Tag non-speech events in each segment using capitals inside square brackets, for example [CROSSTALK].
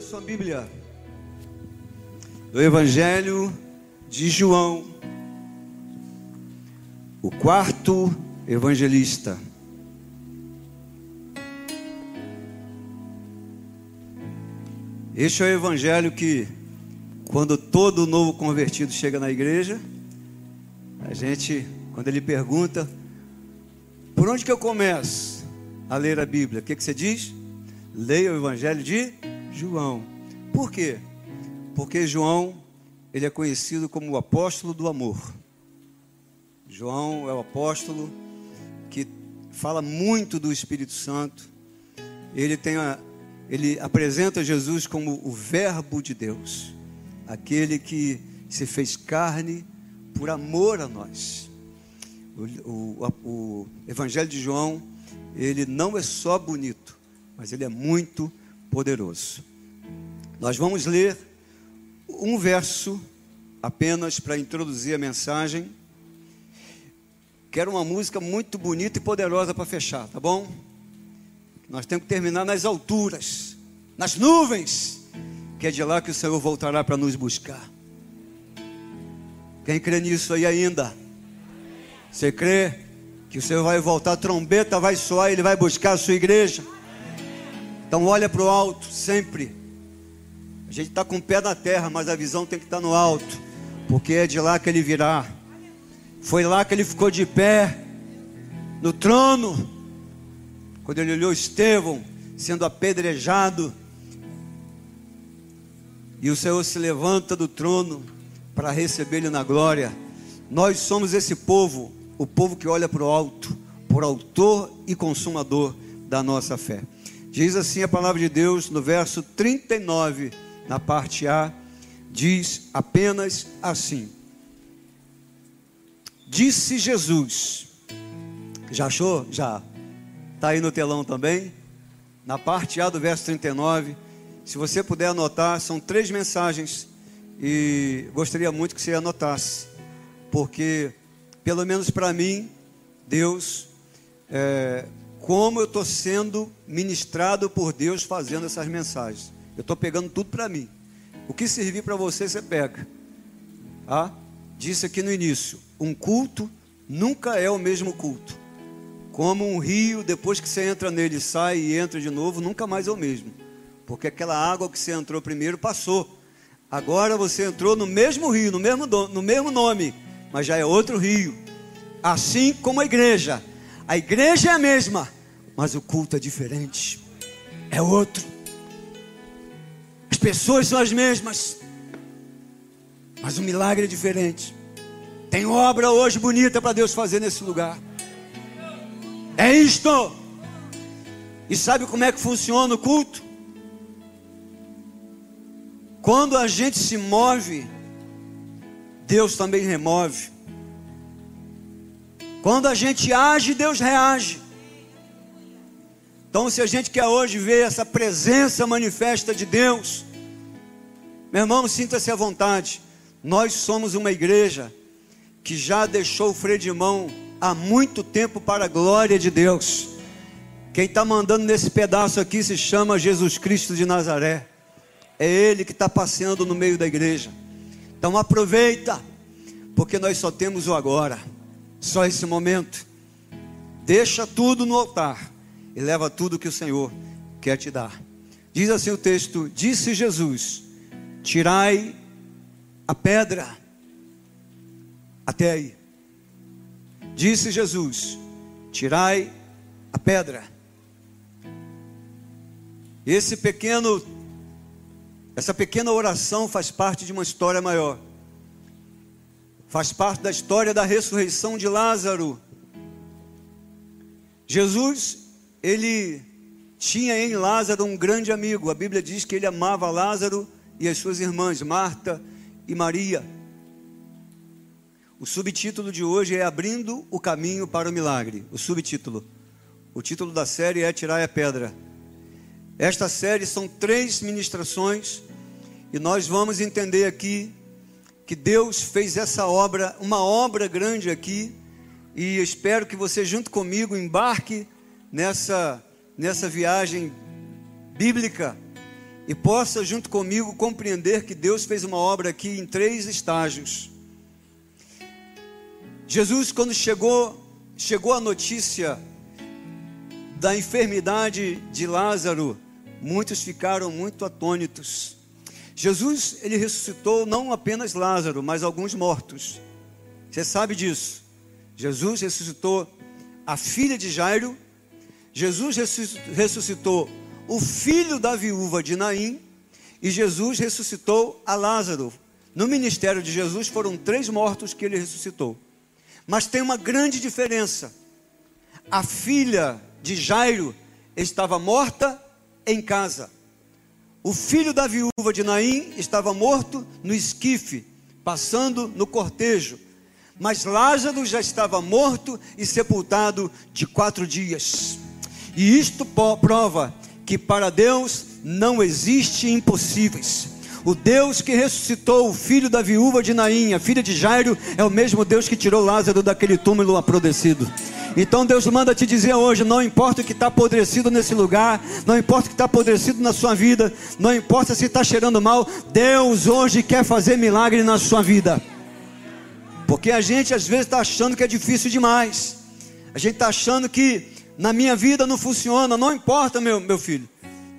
Abra sua Bíblia. Do Evangelho de João, o quarto evangelista. Este é o evangelho que, quando todo novo convertido chega na igreja, a gente, quando ele pergunta, por onde que eu começo a ler a Bíblia? O que, que você diz? Leia o evangelho de João. Por quê? Porque João, ele é conhecido como o apóstolo do amor. João é o apóstolo que fala muito do Espírito Santo. Ele tem a, ele apresenta Jesus como o verbo de Deus, aquele que se fez carne por amor a nós. O, o, o Evangelho de João, ele não é só bonito, mas ele é muito poderoso. Nós vamos ler um verso apenas para introduzir a mensagem. Quero uma música muito bonita e poderosa para fechar, tá bom? Nós temos que terminar nas alturas, nas nuvens, que é de lá que o Senhor voltará para nos buscar. Quem crê nisso aí ainda? Você crê que o Senhor vai voltar, a trombeta vai soar, ele vai buscar a sua igreja? Então olha para o alto sempre. A gente está com o pé na terra, mas a visão tem que estar tá no alto, porque é de lá que ele virá. Foi lá que ele ficou de pé, no trono, quando ele olhou Estevão sendo apedrejado, e o Senhor se levanta do trono para receber ele na glória. Nós somos esse povo, o povo que olha para o alto, por autor e consumador da nossa fé. Diz assim a palavra de Deus no verso 39 na parte A, diz apenas assim: Disse Jesus, já achou? Já. Está aí no telão também. Na parte A do verso 39. Se você puder anotar, são três mensagens. E gostaria muito que você anotasse. Porque, pelo menos para mim, Deus, é, como eu estou sendo ministrado por Deus fazendo essas mensagens. Eu estou pegando tudo para mim. O que servir para você, você pega. Ah, disse aqui no início: um culto nunca é o mesmo culto. Como um rio, depois que você entra nele, sai e entra de novo, nunca mais é o mesmo. Porque aquela água que você entrou primeiro passou. Agora você entrou no mesmo rio, no mesmo, no mesmo nome, mas já é outro rio. Assim como a igreja. A igreja é a mesma, mas o culto é diferente. É outro pessoas são as mesmas, mas o milagre é diferente. Tem obra hoje bonita para Deus fazer nesse lugar. É isto. E sabe como é que funciona o culto? Quando a gente se move, Deus também remove. Quando a gente age, Deus reage. Então, se a gente quer hoje ver essa presença manifesta de Deus, meu irmão, sinta-se à vontade. Nós somos uma igreja que já deixou o freio de mão há muito tempo para a glória de Deus. Quem está mandando nesse pedaço aqui se chama Jesus Cristo de Nazaré. É Ele que está passeando no meio da igreja. Então aproveita, porque nós só temos o agora, só esse momento. Deixa tudo no altar e leva tudo que o Senhor quer te dar. Diz assim o texto: Disse Jesus Tirai a pedra. Até aí. Disse Jesus: Tirai a pedra. Esse pequeno essa pequena oração faz parte de uma história maior. Faz parte da história da ressurreição de Lázaro. Jesus, ele tinha em Lázaro um grande amigo. A Bíblia diz que ele amava Lázaro e as suas irmãs, Marta e Maria. O subtítulo de hoje é Abrindo o Caminho para o Milagre. O subtítulo. O título da série é Tirar a Pedra. Esta série são três ministrações e nós vamos entender aqui que Deus fez essa obra, uma obra grande aqui, e espero que você junto comigo embarque nessa nessa viagem bíblica e possa, junto comigo, compreender que Deus fez uma obra aqui em três estágios. Jesus, quando chegou, chegou a notícia da enfermidade de Lázaro, muitos ficaram muito atônitos. Jesus, ele ressuscitou não apenas Lázaro, mas alguns mortos. Você sabe disso. Jesus ressuscitou a filha de Jairo, Jesus ressuscitou o filho da viúva de Naim e Jesus ressuscitou a Lázaro. No ministério de Jesus foram três mortos que ele ressuscitou. Mas tem uma grande diferença. A filha de Jairo estava morta em casa. O filho da viúva de Naim estava morto no esquife, passando no cortejo. Mas Lázaro já estava morto e sepultado de quatro dias. E isto prova que para Deus não existe impossíveis. O Deus que ressuscitou o filho da viúva de Naim, a filha de Jairo, é o mesmo Deus que tirou Lázaro daquele túmulo aprodecido. Então Deus manda te dizer hoje: não importa o que está apodrecido nesse lugar, não importa o que está apodrecido na sua vida, não importa se está cheirando mal, Deus hoje quer fazer milagre na sua vida. Porque a gente às vezes está achando que é difícil demais, a gente está achando que na minha vida não funciona, não importa, meu, meu filho,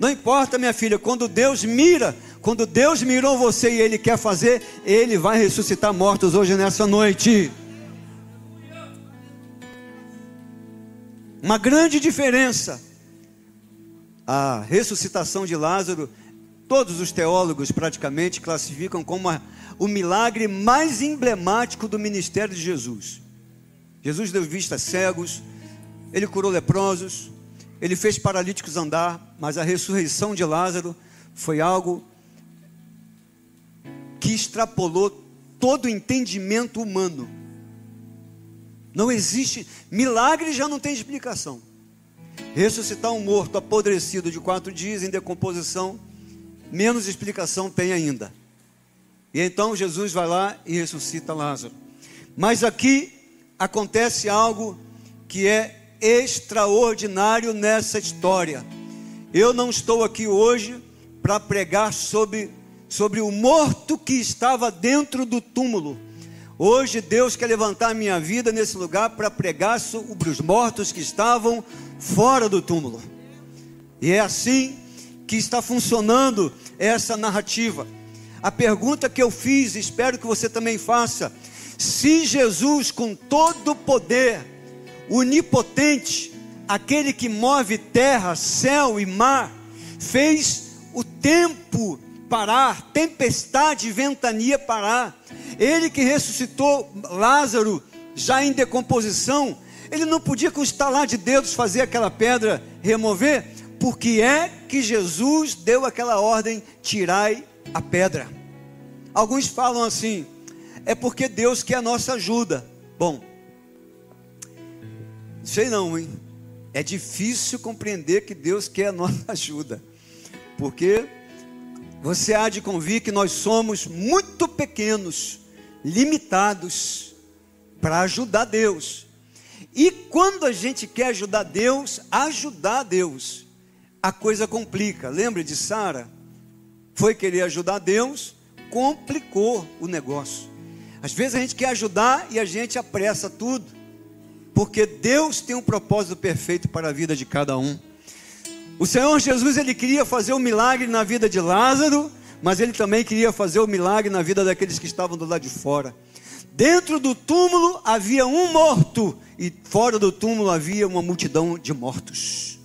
não importa, minha filha, quando Deus mira, quando Deus mirou você e Ele quer fazer, Ele vai ressuscitar mortos hoje nessa noite. Uma grande diferença. A ressuscitação de Lázaro, todos os teólogos praticamente classificam como a, o milagre mais emblemático do ministério de Jesus. Jesus deu vista a cegos, ele curou leprosos, ele fez paralíticos andar, mas a ressurreição de Lázaro foi algo que extrapolou todo o entendimento humano. Não existe, milagre já não tem explicação. Ressuscitar um morto apodrecido de quatro dias em decomposição, menos explicação tem ainda. E então Jesus vai lá e ressuscita Lázaro. Mas aqui acontece algo que é extraordinário nessa história. Eu não estou aqui hoje para pregar sobre, sobre o morto que estava dentro do túmulo Hoje Deus quer levantar a minha vida nesse lugar para pregar sobre os mortos que estavam fora do túmulo. E é assim que está funcionando essa narrativa. A pergunta que eu fiz, espero que você também faça: se Jesus, com todo o poder, onipotente, aquele que move terra, céu e mar, fez o tempo parar, tempestade e ventania parar, ele que ressuscitou Lázaro, já em decomposição, ele não podia com estalar de dedos fazer aquela pedra remover, porque é que Jesus deu aquela ordem: tirai a pedra. Alguns falam assim, é porque Deus quer a nossa ajuda. Bom, sei não, hein? É difícil compreender que Deus quer a nossa [LAUGHS] ajuda, porque você há de convir que nós somos muito pequenos limitados para ajudar Deus. E quando a gente quer ajudar Deus, ajudar Deus, a coisa complica. Lembra de Sara? Foi querer ajudar Deus, complicou o negócio. Às vezes a gente quer ajudar e a gente apressa tudo, porque Deus tem um propósito perfeito para a vida de cada um. O Senhor Jesus ele queria fazer um milagre na vida de Lázaro, mas ele também queria fazer o milagre na vida daqueles que estavam do lado de fora. Dentro do túmulo havia um morto, e fora do túmulo havia uma multidão de mortos.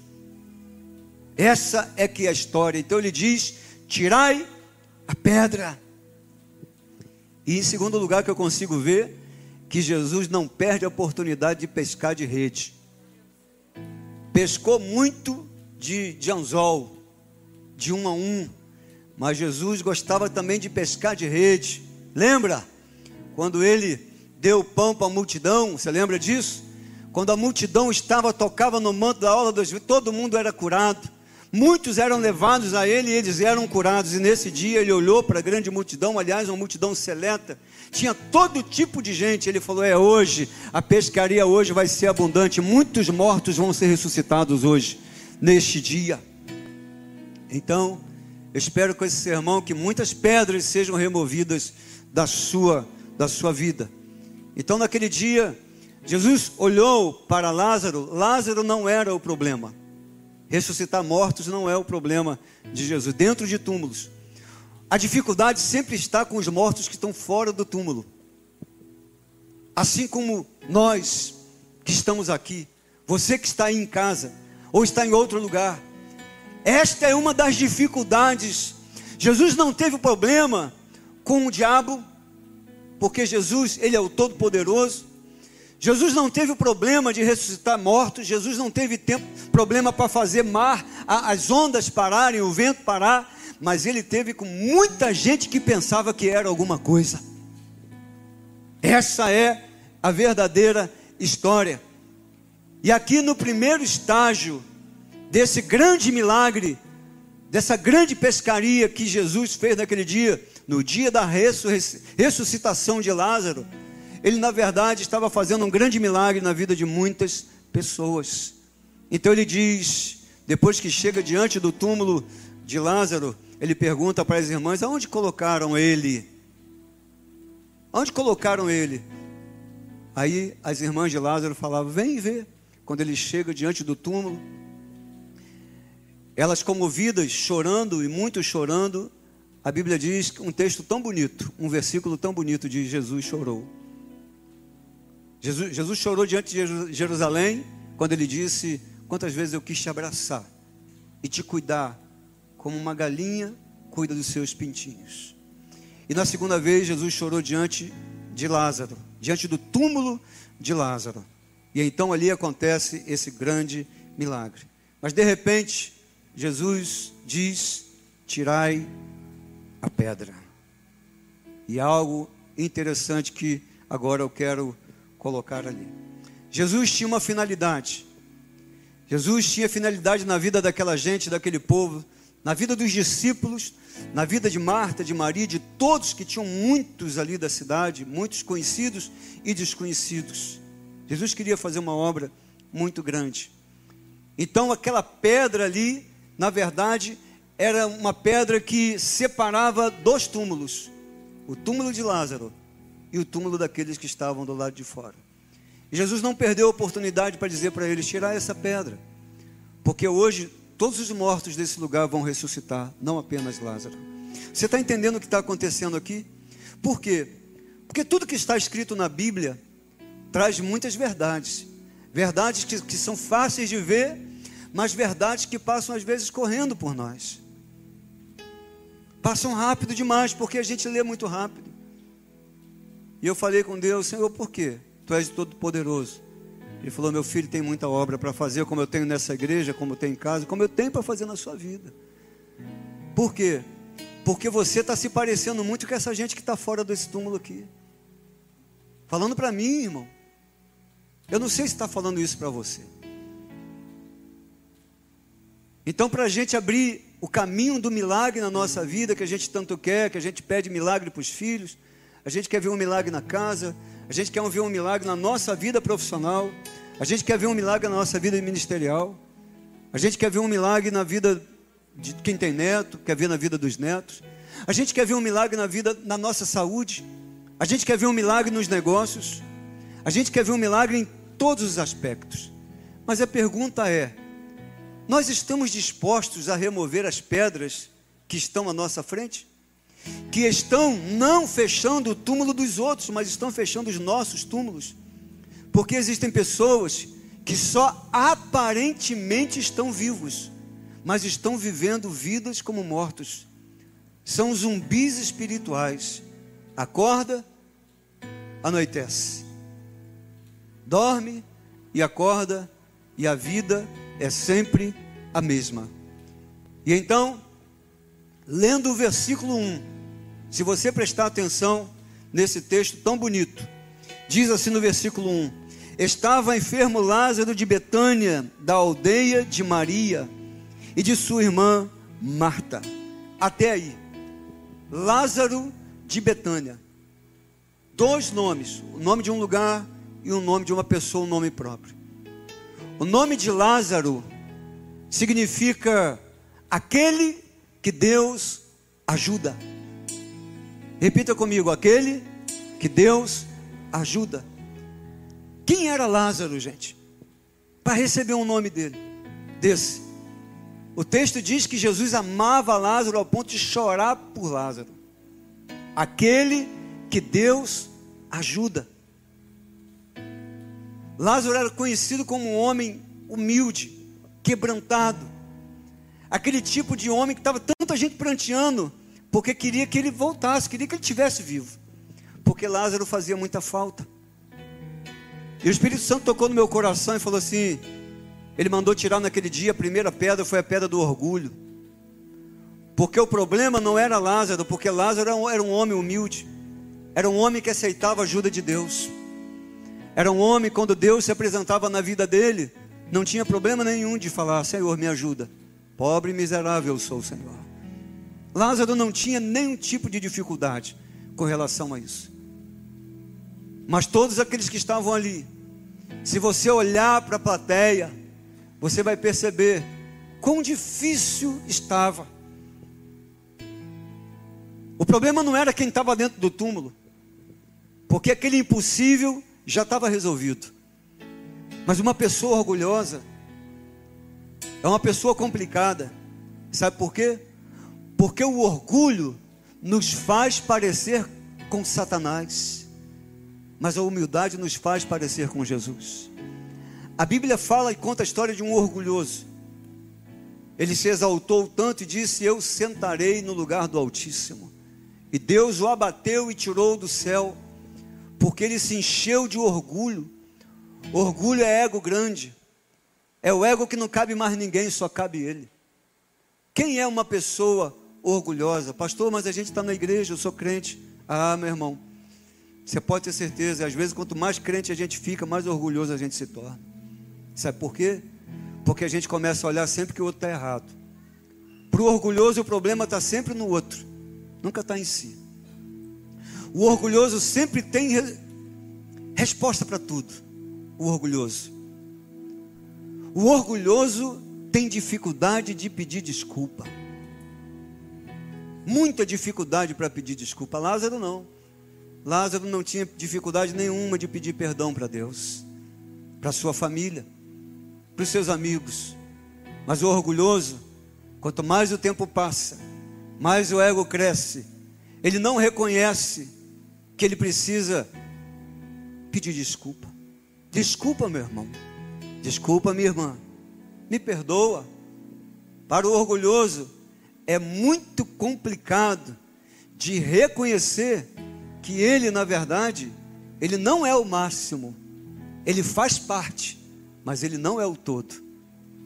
Essa é que é a história. Então ele diz: tirai a pedra. E em segundo lugar, que eu consigo ver que Jesus não perde a oportunidade de pescar de rede. Pescou muito de, de anzol, de um a um, mas Jesus gostava também de pescar de rede. Lembra? Quando ele deu pão para a multidão, você lembra disso? Quando a multidão estava, tocava no manto da aula todo mundo era curado. Muitos eram levados a ele e eles eram curados. E nesse dia ele olhou para a grande multidão, aliás, uma multidão seleta. Tinha todo tipo de gente. Ele falou: É hoje, a pescaria hoje vai ser abundante. Muitos mortos vão ser ressuscitados hoje, neste dia. Então, Eu espero com esse sermão que muitas pedras sejam removidas da sua, da sua vida. Então, naquele dia, Jesus olhou para Lázaro. Lázaro não era o problema. Ressuscitar mortos não é o problema de Jesus. Dentro de túmulos, a dificuldade sempre está com os mortos que estão fora do túmulo. Assim como nós que estamos aqui, você que está aí em casa ou está em outro lugar, esta é uma das dificuldades. Jesus não teve problema com o diabo, porque Jesus, ele é o todo poderoso. Jesus não teve problema de ressuscitar mortos, Jesus não teve tempo, problema para fazer mar, as ondas pararem, o vento parar, mas ele teve com muita gente que pensava que era alguma coisa. Essa é a verdadeira história. E aqui no primeiro estágio desse grande milagre, dessa grande pescaria que Jesus fez naquele dia, no dia da ressuscitação de Lázaro, ele na verdade estava fazendo um grande milagre na vida de muitas pessoas. Então ele diz, depois que chega diante do túmulo de Lázaro, ele pergunta para as irmãs: aonde colocaram ele? Aonde colocaram ele? Aí as irmãs de Lázaro falavam: vem ver. Quando ele chega diante do túmulo, elas comovidas, chorando e muito chorando, a Bíblia diz um texto tão bonito, um versículo tão bonito de Jesus chorou. Jesus, Jesus chorou diante de Jerusalém quando ele disse: Quantas vezes eu quis te abraçar e te cuidar como uma galinha cuida dos seus pintinhos. E na segunda vez, Jesus chorou diante de Lázaro, diante do túmulo de Lázaro. E então ali acontece esse grande milagre. Mas de repente, Jesus diz: Tirai a pedra. E algo interessante que agora eu quero colocar ali. Jesus tinha uma finalidade. Jesus tinha finalidade na vida daquela gente, daquele povo, na vida dos discípulos, na vida de Marta, de Maria, de todos que tinham muitos ali da cidade, muitos conhecidos e desconhecidos. Jesus queria fazer uma obra muito grande. Então aquela pedra ali, na verdade, era uma pedra que separava dois túmulos: o túmulo de Lázaro e o túmulo daqueles que estavam do lado de fora. E Jesus não perdeu a oportunidade para dizer para eles: tirar essa pedra, porque hoje todos os mortos desse lugar vão ressuscitar, não apenas Lázaro. Você está entendendo o que está acontecendo aqui? Por quê? Porque tudo que está escrito na Bíblia traz muitas verdades, verdades que, que são fáceis de ver, mas verdades que passam às vezes correndo por nós. Passam rápido demais, porque a gente lê muito rápido. E eu falei com Deus, Senhor, por quê? Tu és todo poderoso. Ele falou: Meu filho tem muita obra para fazer, como eu tenho nessa igreja, como eu tenho em casa, como eu tenho para fazer na sua vida. Por quê? Porque você está se parecendo muito com essa gente que está fora desse túmulo aqui. Falando para mim, irmão. Eu não sei se está falando isso para você. Então, para a gente abrir o caminho do milagre na nossa vida, que a gente tanto quer, que a gente pede milagre para os filhos, a gente quer ver um milagre na casa, a gente quer ver um milagre na nossa vida profissional, a gente quer ver um milagre na nossa vida ministerial, a gente quer ver um milagre na vida de quem tem neto, quer ver na vida dos netos, a gente quer ver um milagre na vida, na nossa saúde, a gente quer ver um milagre nos negócios, a gente quer ver um milagre em todos os aspectos. Mas a pergunta é: nós estamos dispostos a remover as pedras que estão à nossa frente? Que estão não fechando o túmulo dos outros, mas estão fechando os nossos túmulos. Porque existem pessoas que só aparentemente estão vivos, mas estão vivendo vidas como mortos. São zumbis espirituais. Acorda, anoitece. Dorme e acorda, e a vida é sempre a mesma. E então, lendo o versículo 1, se você prestar atenção nesse texto tão bonito, diz assim no versículo 1: Estava enfermo Lázaro de Betânia, da aldeia de Maria e de sua irmã Marta. Até aí, Lázaro de Betânia. Dois nomes, o nome de um lugar e o nome de uma pessoa, um nome próprio. O nome de Lázaro significa aquele que Deus ajuda. Repita comigo: aquele que Deus ajuda. Quem era Lázaro, gente? Para receber um nome dele, desse. O texto diz que Jesus amava Lázaro ao ponto de chorar por Lázaro. Aquele que Deus ajuda. Lázaro era conhecido como um homem humilde, quebrantado. Aquele tipo de homem que estava tanta gente pranteando, porque queria que ele voltasse, queria que ele tivesse vivo. Porque Lázaro fazia muita falta. E o Espírito Santo tocou no meu coração e falou assim: ele mandou tirar naquele dia a primeira pedra, foi a pedra do orgulho. Porque o problema não era Lázaro, porque Lázaro era um homem humilde, era um homem que aceitava a ajuda de Deus. Era um homem, quando Deus se apresentava na vida dele, não tinha problema nenhum de falar: Senhor, me ajuda. Pobre e miserável sou, Senhor. Lázaro não tinha nenhum tipo de dificuldade com relação a isso. Mas todos aqueles que estavam ali, se você olhar para a plateia, você vai perceber quão difícil estava. O problema não era quem estava dentro do túmulo, porque aquele impossível já estava resolvido. Mas uma pessoa orgulhosa é uma pessoa complicada. Sabe por quê? Porque o orgulho nos faz parecer com Satanás, mas a humildade nos faz parecer com Jesus. A Bíblia fala e conta a história de um orgulhoso. Ele se exaltou tanto e disse: Eu sentarei no lugar do Altíssimo. E Deus o abateu e tirou do céu, porque ele se encheu de orgulho. Orgulho é ego grande. É o ego que não cabe mais ninguém, só cabe ele. Quem é uma pessoa orgulhosa? Pastor, mas a gente está na igreja, eu sou crente. Ah, meu irmão, você pode ter certeza, às vezes, quanto mais crente a gente fica, mais orgulhoso a gente se torna. Sabe por quê? Porque a gente começa a olhar sempre que o outro está errado. Para o orgulhoso, o problema está sempre no outro, nunca está em si. O orgulhoso sempre tem re... resposta para tudo. O orgulhoso. O orgulhoso tem dificuldade de pedir desculpa. Muita dificuldade para pedir desculpa. Lázaro não. Lázaro não tinha dificuldade nenhuma de pedir perdão para Deus, para sua família para os seus amigos. Mas o orgulhoso, quanto mais o tempo passa, mais o ego cresce. Ele não reconhece que ele precisa pedir desculpa. Desculpa, meu irmão. Desculpa, minha irmã. Me perdoa. Para o orgulhoso, é muito complicado de reconhecer que ele, na verdade, ele não é o máximo. Ele faz parte mas ele não é o todo.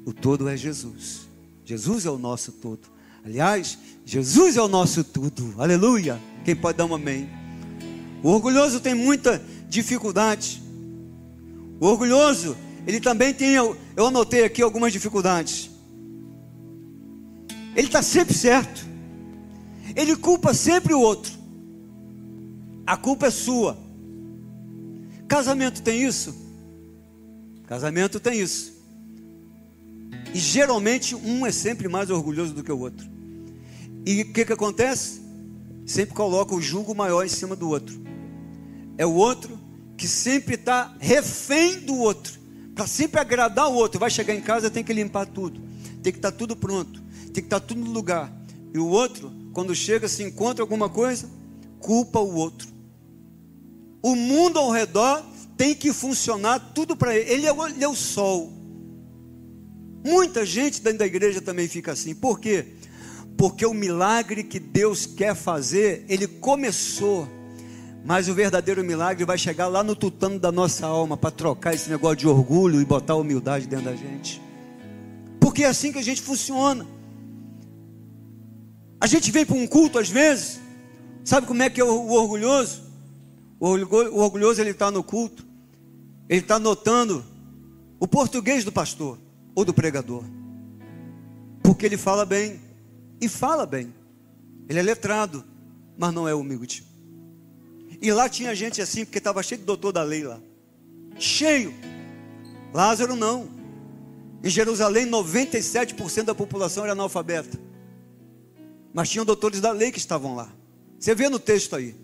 O todo é Jesus. Jesus é o nosso todo. Aliás, Jesus é o nosso tudo. Aleluia. Quem pode dar um amém? O orgulhoso tem muita dificuldade. O orgulhoso, ele também tem, eu anotei aqui algumas dificuldades. Ele está sempre certo. Ele culpa sempre o outro. A culpa é sua. Casamento tem isso? Casamento tem isso. E geralmente um é sempre mais orgulhoso do que o outro. E o que, que acontece? Sempre coloca o julgo maior em cima do outro. É o outro que sempre está refém do outro. Para sempre agradar o outro. Vai chegar em casa, tem que limpar tudo. Tem que estar tá tudo pronto. Tem que estar tudo no lugar. E o outro, quando chega, se encontra alguma coisa, culpa o outro. O mundo ao redor tem que funcionar tudo para ele. Ele é, o, ele é o sol. Muita gente dentro da igreja também fica assim. Por quê? Porque o milagre que Deus quer fazer, ele começou. Mas o verdadeiro milagre vai chegar lá no tutano da nossa alma para trocar esse negócio de orgulho e botar humildade dentro da gente. Porque é assim que a gente funciona. A gente vem para um culto às vezes, sabe como é que é o, orgulhoso? O orgulhoso ele está no culto, ele está notando o português do pastor ou do pregador, porque ele fala bem e fala bem. Ele é letrado, mas não é humilde. E lá tinha gente assim, porque estava cheio de doutor da lei lá. Cheio. Lázaro não. Em Jerusalém, 97% da população era analfabeta. Mas tinham doutores da lei que estavam lá. Você vê no texto aí.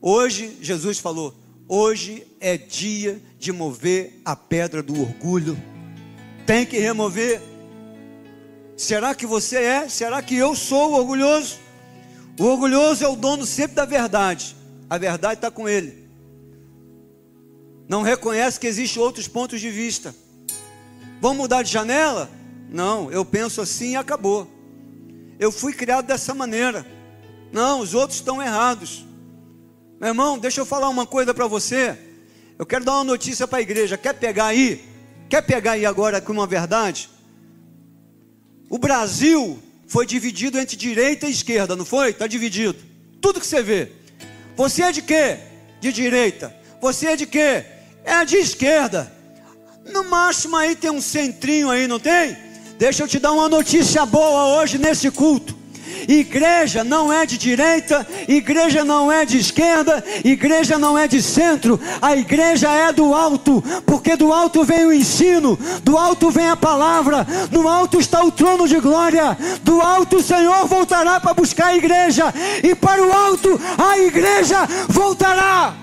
Hoje, Jesus falou: hoje é dia de mover a pedra do orgulho. Tem que remover. Será que você é? Será que eu sou orgulhoso? O orgulhoso é o dono sempre da verdade. A verdade está com ele. Não reconhece que existem outros pontos de vista. Vamos mudar de janela? Não, eu penso assim e acabou. Eu fui criado dessa maneira. Não, os outros estão errados. Meu irmão, deixa eu falar uma coisa para você. Eu quero dar uma notícia para a igreja. Quer pegar aí? Quer pegar aí agora com uma verdade? O Brasil foi dividido entre direita e esquerda, não foi? Está dividido. Tudo que você vê. Você é de quê? De direita. Você é de quê? É de esquerda. No máximo aí tem um centrinho aí, não tem? Deixa eu te dar uma notícia boa hoje nesse culto. Igreja não é de direita, igreja não é de esquerda, igreja não é de centro, a igreja é do alto, porque do alto vem o ensino, do alto vem a palavra, no alto está o trono de glória, do alto o Senhor voltará para buscar a igreja, e para o alto a igreja voltará.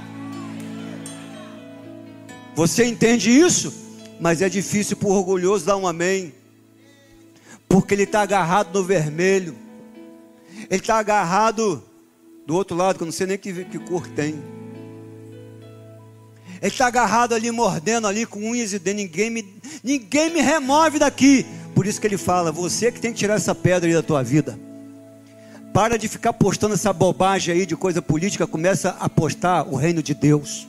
Você entende isso? Mas é difícil para o orgulhoso dar um amém, porque ele está agarrado no vermelho. Ele está agarrado do outro lado, que eu não sei nem que, que cor tem. Ele está agarrado ali, mordendo ali com unhas e dentes. Ninguém me, ninguém me remove daqui. Por isso que ele fala: você que tem que tirar essa pedra aí da tua vida. Para de ficar postando essa bobagem aí de coisa política. Começa a postar o reino de Deus.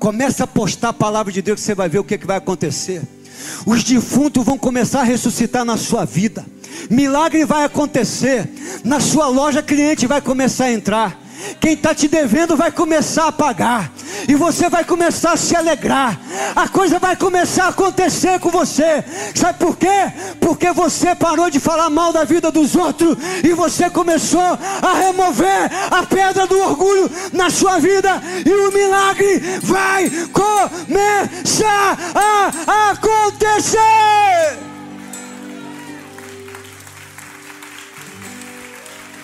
Começa a postar a palavra de Deus que você vai ver o que, que vai acontecer. Os defuntos vão começar a ressuscitar na sua vida. Milagre vai acontecer. Na sua loja, cliente vai começar a entrar. Quem está te devendo vai começar a pagar, e você vai começar a se alegrar, a coisa vai começar a acontecer com você. Sabe por quê? Porque você parou de falar mal da vida dos outros e você começou a remover a pedra do orgulho na sua vida, e o milagre vai começar a acontecer.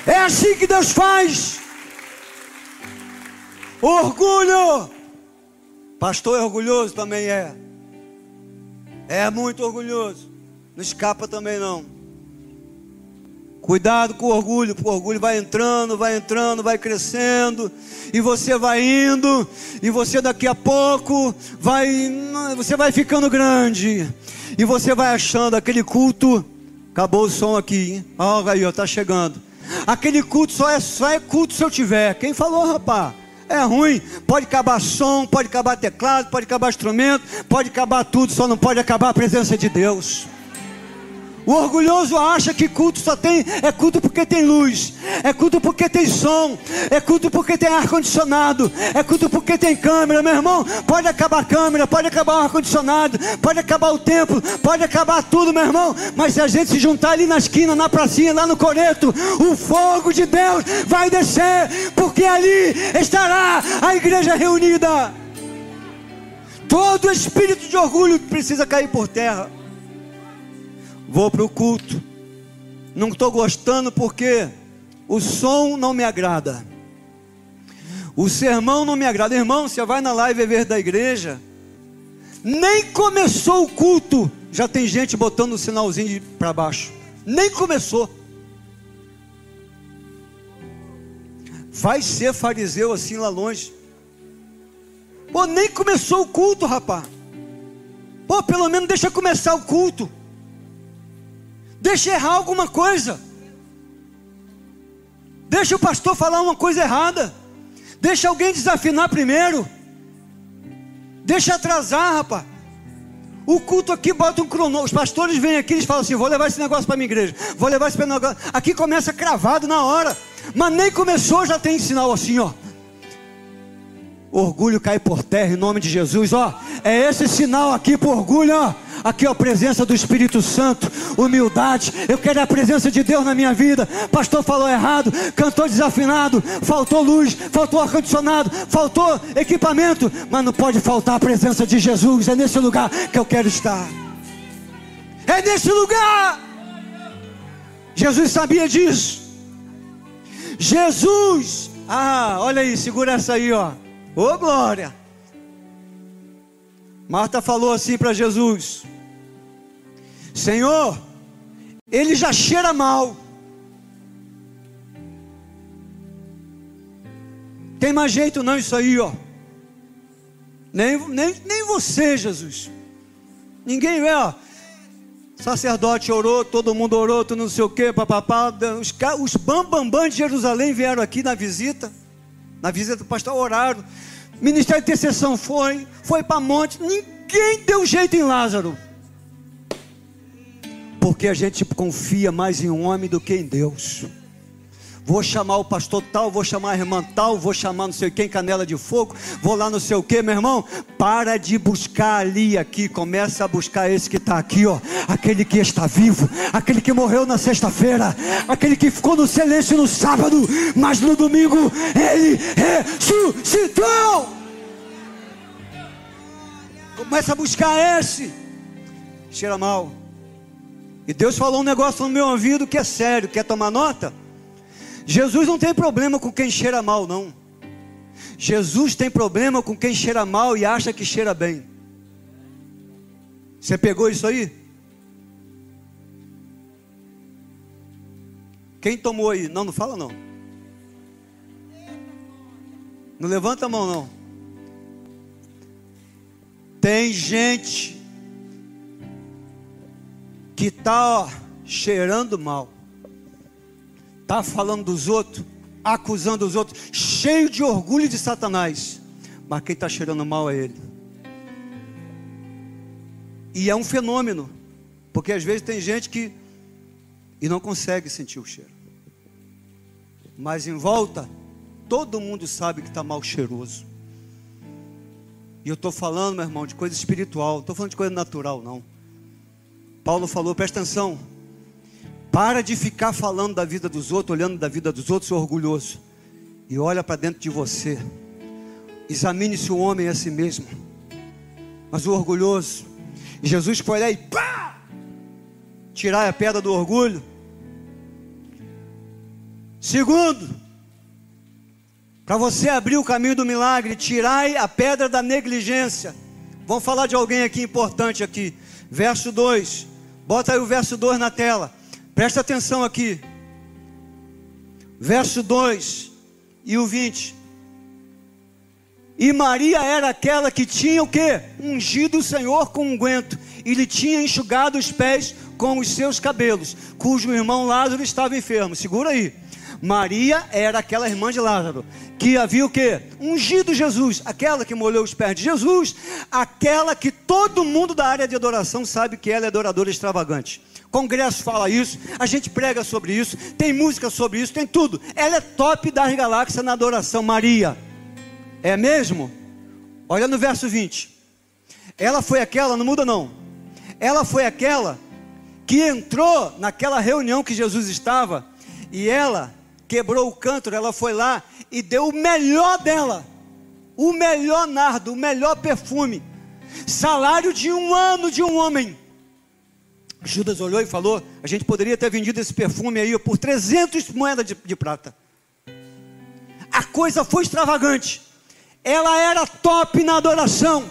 É assim que Deus faz. Orgulho. Pastor é orgulhoso também é. É muito orgulhoso. Não escapa também não. Cuidado com o orgulho, porque o orgulho vai entrando, vai entrando, vai crescendo, e você vai indo, e você daqui a pouco vai, você vai ficando grande, e você vai achando aquele culto. Acabou o som aqui, hein? Olha aí, ó, tá chegando. Aquele culto só é, só é culto se eu tiver. Quem falou, rapaz? É ruim, pode acabar som, pode acabar teclado, pode acabar instrumento, pode acabar tudo, só não pode acabar a presença de Deus. O orgulhoso acha que culto só tem, é culto porque tem luz, é culto porque tem som, é culto porque tem ar-condicionado, é culto porque tem câmera, meu irmão. Pode acabar a câmera, pode acabar o ar-condicionado, pode acabar o templo, pode acabar tudo, meu irmão. Mas se a gente se juntar ali na esquina, na pracinha, lá no coreto, o fogo de Deus vai descer, porque ali estará a igreja reunida. Todo espírito de orgulho precisa cair por terra. Vou para o culto. Não estou gostando porque o som não me agrada. O sermão não me agrada. Irmão, você vai na live ver da igreja. Nem começou o culto. Já tem gente botando o sinalzinho para baixo. Nem começou. Vai ser fariseu assim lá longe. Pô, nem começou o culto, rapaz. Pô, pelo menos deixa começar o culto. Deixa errar alguma coisa. Deixa o pastor falar uma coisa errada. Deixa alguém desafinar primeiro. Deixa atrasar, rapaz. O culto aqui bota um cronômetro. Os pastores vêm aqui e falam assim: vou levar esse negócio para minha igreja. Vou levar esse negócio. Aqui começa cravado na hora. Mas nem começou, já tem sinal assim, ó. Orgulho cai por terra em nome de Jesus, ó. É esse sinal aqui por orgulho, ó. Aqui ó, a presença do Espírito Santo, humildade. Eu quero a presença de Deus na minha vida. Pastor falou errado, cantou desafinado, faltou luz, faltou ar-condicionado, faltou equipamento, mas não pode faltar a presença de Jesus. É nesse lugar que eu quero estar. É nesse lugar. Jesus sabia disso. Jesus, ah, olha aí, segura essa aí, ó. Ô glória. Marta falou assim para Jesus: Senhor, ele já cheira mal. Tem mais jeito não isso aí, ó. Nem, nem, nem você, Jesus. Ninguém vê, ó. Sacerdote orou, todo mundo orou, tu não sei o que, papapá. Os, os bambambãs de Jerusalém vieram aqui na visita. Na visita do pastor, oraram. Ministério de intercessão foi, foi para monte. Ninguém deu jeito em Lázaro. Porque a gente confia mais em um homem do que em Deus. Vou chamar o pastor tal, vou chamar a irmã tal, vou chamar não sei quem, canela de fogo, vou lá não sei o que, meu irmão. Para de buscar ali, aqui. Começa a buscar esse que está aqui, ó. Aquele que está vivo, aquele que morreu na sexta-feira, aquele que ficou no silêncio no sábado, mas no domingo ele ressuscitou. Começa a buscar esse. Cheira mal. E Deus falou um negócio no meu ouvido que é sério. Quer tomar nota? Jesus não tem problema com quem cheira mal, não. Jesus tem problema com quem cheira mal e acha que cheira bem. Você pegou isso aí? Quem tomou aí? Não, não fala não. Não levanta a mão não. Tem gente que está cheirando mal está falando dos outros, acusando os outros, cheio de orgulho de Satanás. Mas quem está cheirando mal é ele. E é um fenômeno, porque às vezes tem gente que e não consegue sentir o cheiro. Mas em volta, todo mundo sabe que está mal cheiroso. E eu estou falando, meu irmão, de coisa espiritual, não estou falando de coisa natural, não. Paulo falou, presta atenção, para de ficar falando da vida dos outros, olhando da vida dos outros, orgulhoso. E olha para dentro de você. Examine se o homem a si mesmo. Mas o orgulhoso. Jesus foi lá e pá! Tirar a pedra do orgulho. Segundo, para você abrir o caminho do milagre, tirai a pedra da negligência. Vamos falar de alguém aqui importante aqui. Verso 2. Bota aí o verso 2 na tela. Presta atenção aqui. Verso 2 e o 20. E Maria era aquela que tinha o que? Ungido o Senhor com unguento, e lhe tinha enxugado os pés com os seus cabelos, cujo irmão Lázaro estava enfermo. Segura aí. Maria era aquela irmã de Lázaro, que havia o que? Ungido Jesus, aquela que molhou os pés de Jesus, aquela que todo mundo da área de adoração sabe que ela é adoradora extravagante. Congresso fala isso, a gente prega sobre isso, tem música sobre isso, tem tudo. Ela é top das galáxias na adoração, Maria. É mesmo? Olha no verso 20. Ela foi aquela, não muda não. Ela foi aquela que entrou naquela reunião que Jesus estava e ela quebrou o cântaro, ela foi lá e deu o melhor dela. O melhor nardo, o melhor perfume. Salário de um ano de um homem. Judas olhou e falou: a gente poderia ter vendido esse perfume aí por 300 moedas de, de prata. A coisa foi extravagante. Ela era top na adoração.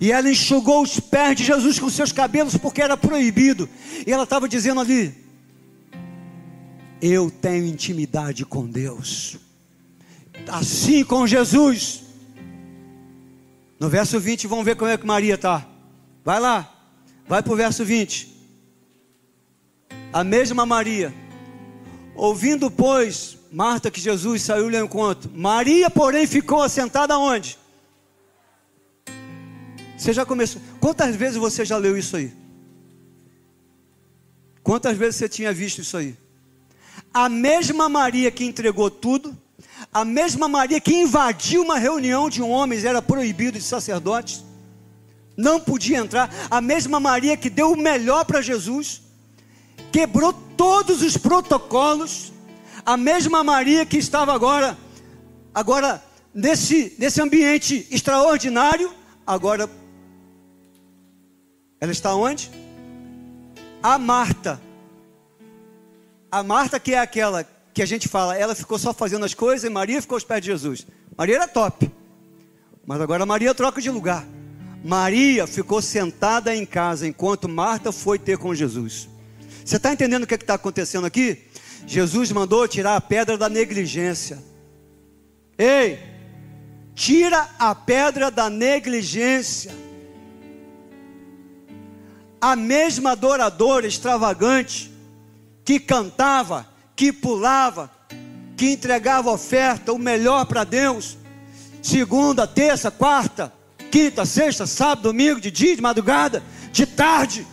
E ela enxugou os pés de Jesus com seus cabelos porque era proibido. E ela estava dizendo ali: Eu tenho intimidade com Deus. Assim com Jesus. No verso 20, vamos ver como é que Maria está. Vai lá. Vai para o verso 20. A mesma Maria, ouvindo, pois, Marta que Jesus saiu-lhe ao encontro. Maria, porém, ficou assentada onde? Você já começou. Quantas vezes você já leu isso aí? Quantas vezes você tinha visto isso aí? A mesma Maria que entregou tudo, a mesma Maria que invadiu uma reunião de homens, era proibido de sacerdotes, não podia entrar. A mesma Maria que deu o melhor para Jesus, quebrou todos os protocolos. A mesma Maria que estava agora, agora nesse, nesse ambiente extraordinário, agora ela está onde? A Marta, A Marta, que é aquela que a gente fala, ela ficou só fazendo as coisas e Maria ficou aos pés de Jesus. Maria era top. Mas agora Maria troca de lugar. Maria ficou sentada em casa enquanto Marta foi ter com Jesus. Você está entendendo o que é está acontecendo aqui? Jesus mandou tirar a pedra da negligência. Ei, tira a pedra da negligência. A mesma adoradora extravagante que cantava, que pulava, que entregava oferta, o melhor para Deus, segunda, terça, quarta, quinta, sexta, sábado, domingo, de dia, de madrugada, de tarde,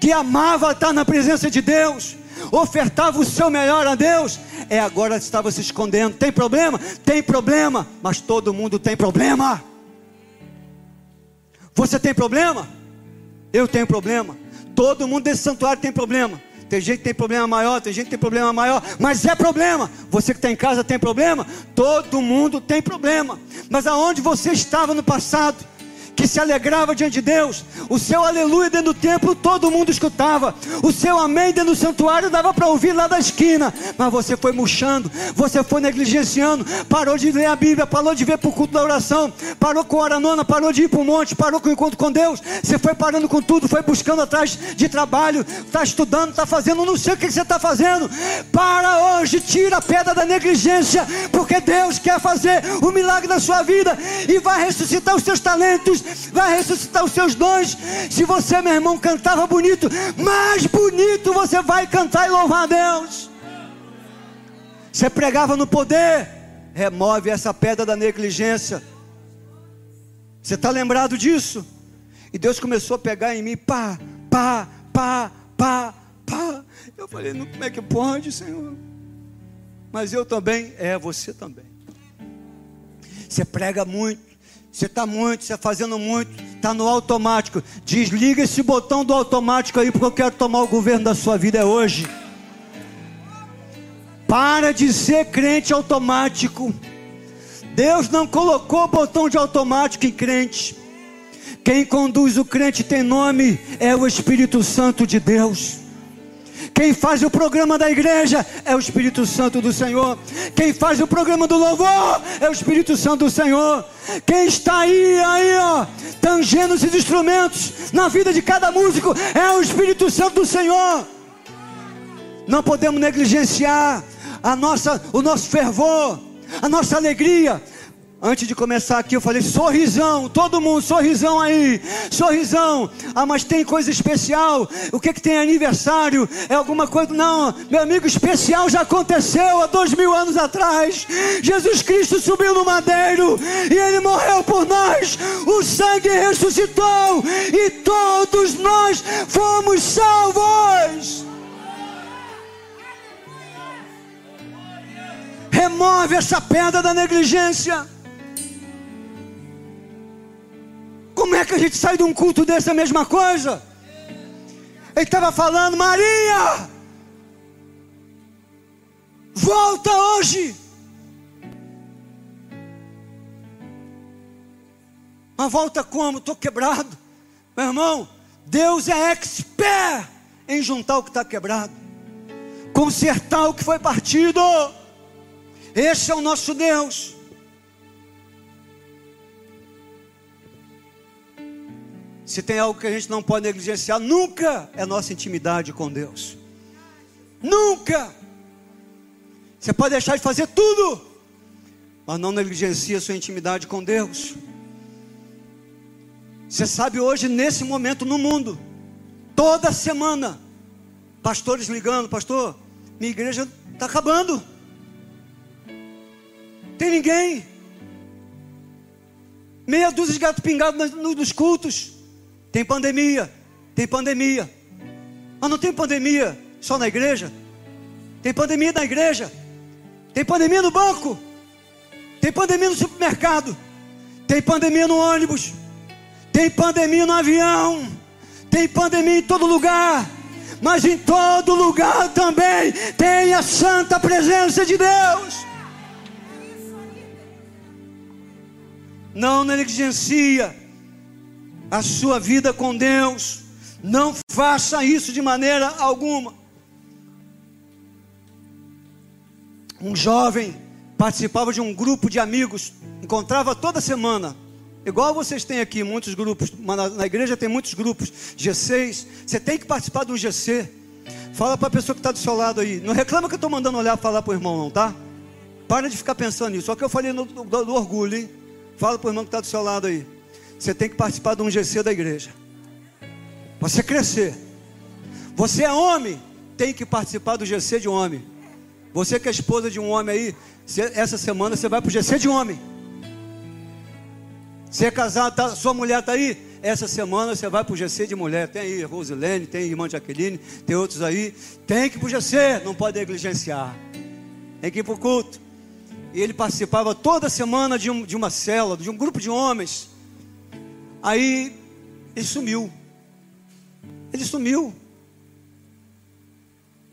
que amava estar na presença de Deus, ofertava o seu melhor a Deus, é agora estava se escondendo. Tem problema? Tem problema, mas todo mundo tem problema. Você tem problema? Eu tenho problema. Todo mundo desse santuário tem problema. Tem gente que tem problema maior, tem gente que tem problema maior, mas é problema. Você que está em casa tem problema? Todo mundo tem problema. Mas aonde você estava no passado? Que se alegrava diante de Deus. O seu aleluia dentro do templo todo mundo escutava. O seu amém dentro do santuário dava para ouvir lá da esquina. Mas você foi murchando, você foi negligenciando, parou de ler a Bíblia, parou de ver para o culto da oração, parou com a hora nona, parou de ir para o monte, parou com o encontro com Deus. Você foi parando com tudo, foi buscando atrás de trabalho, está estudando, está fazendo, não sei o que você está fazendo. Para hoje, tira a pedra da negligência, porque Deus quer fazer o milagre da sua vida e vai ressuscitar os seus talentos vai ressuscitar os seus dons. Se você, meu irmão, cantava bonito, mais bonito você vai cantar e louvar a Deus. Você pregava no poder, remove essa pedra da negligência. Você está lembrado disso? E Deus começou a pegar em mim, pá, pá, pá, pá, pá. Eu falei, como é que pode, Senhor? Mas eu também, é, você também. Você prega muito, você está muito, você está fazendo muito, está no automático. Desliga esse botão do automático aí, porque eu quero tomar o governo da sua vida hoje. Para de ser crente automático. Deus não colocou o botão de automático em crente. Quem conduz o crente tem nome, é o Espírito Santo de Deus. Quem faz o programa da igreja é o Espírito Santo do Senhor. Quem faz o programa do louvor é o Espírito Santo do Senhor. Quem está aí, aí, ó, tangendo esses instrumentos na vida de cada músico é o Espírito Santo do Senhor. Não podemos negligenciar a nossa, o nosso fervor, a nossa alegria, Antes de começar aqui, eu falei sorrisão, todo mundo, sorrisão aí, sorrisão. Ah, mas tem coisa especial. O que que tem aniversário? É alguma coisa? Não, meu amigo, especial já aconteceu há dois mil anos atrás. Jesus Cristo subiu no madeiro e ele morreu por nós. O sangue ressuscitou e todos nós fomos salvos. Remove essa pedra da negligência. Como é que a gente sai de um culto desse a mesma coisa? Ele estava falando, Maria, volta hoje. Mas volta como? Estou quebrado. Meu irmão, Deus é expert em juntar o que está quebrado, consertar o que foi partido. Esse é o nosso Deus. Se tem algo que a gente não pode negligenciar, nunca é nossa intimidade com Deus. Nunca. Você pode deixar de fazer tudo, mas não negligencia a sua intimidade com Deus. Você sabe hoje, nesse momento no mundo, toda semana, pastores ligando, pastor, minha igreja está acabando. Tem ninguém. Meia dúzia de gato pingado nos cultos. Tem pandemia, tem pandemia. Mas não tem pandemia só na igreja. Tem pandemia na igreja. Tem pandemia no banco. Tem pandemia no supermercado. Tem pandemia no ônibus. Tem pandemia no avião. Tem pandemia em todo lugar. Mas em todo lugar também tem a santa presença de Deus. Não negligencia a sua vida com Deus. Não faça isso de maneira alguma. um jovem participava de um grupo de amigos, encontrava toda semana, igual vocês têm aqui muitos grupos, na, na igreja tem muitos grupos, G6, você tem que participar do GC. Fala para a pessoa que está do seu lado aí. Não reclama que eu estou mandando olhar falar para o irmão, não, tá? Para de ficar pensando nisso. Só que eu falei no, do, do orgulho, hein? Fala para o irmão que está do seu lado aí. Você tem que participar de um GC da igreja. Você crescer. Você é homem, tem que participar do GC de homem. Você que é esposa de um homem aí, essa semana você vai para o GC de homem. Você é casado, tá, sua mulher está aí, essa semana você vai para o GC de mulher. Tem aí Rosilene, tem irmã Jaqueline, tem outros aí. Tem que ir para o GC, não pode negligenciar. Tem que ir para o culto. E ele participava toda semana de, um, de uma célula, de um grupo de homens. Aí ele sumiu. Ele sumiu.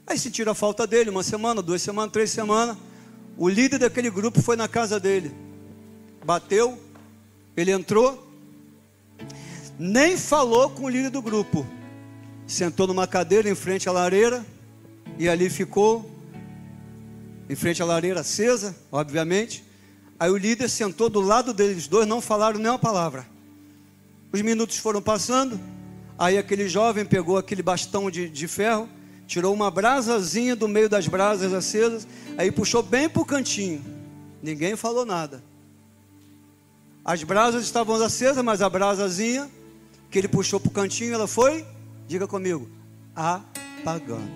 Aí se tira a falta dele, uma semana, duas semanas, três semanas. O líder daquele grupo foi na casa dele. Bateu, ele entrou, nem falou com o líder do grupo. Sentou numa cadeira em frente à lareira e ali ficou, em frente à lareira acesa, obviamente. Aí o líder sentou do lado deles dois, não falaram nem uma palavra. Os minutos foram passando, aí aquele jovem pegou aquele bastão de, de ferro tirou uma brasazinha do meio das brasas acesas, aí puxou bem para o cantinho. Ninguém falou nada. As brasas estavam acesas, mas a brasazinha que ele puxou para o cantinho, ela foi, diga comigo, apagando.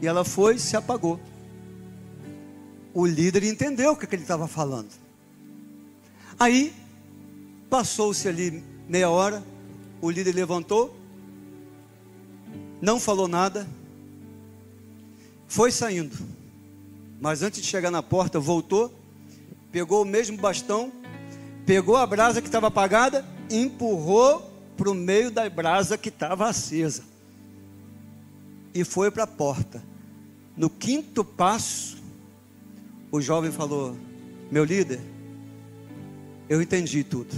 E ela foi, se apagou. O líder entendeu o que, que ele estava falando. Aí, passou-se ali meia hora, o líder levantou, não falou nada, foi saindo, mas antes de chegar na porta, voltou, pegou o mesmo bastão, pegou a brasa que estava apagada, empurrou para o meio da brasa que estava acesa e foi para a porta. No quinto passo, o jovem falou: Meu líder, eu entendi tudo.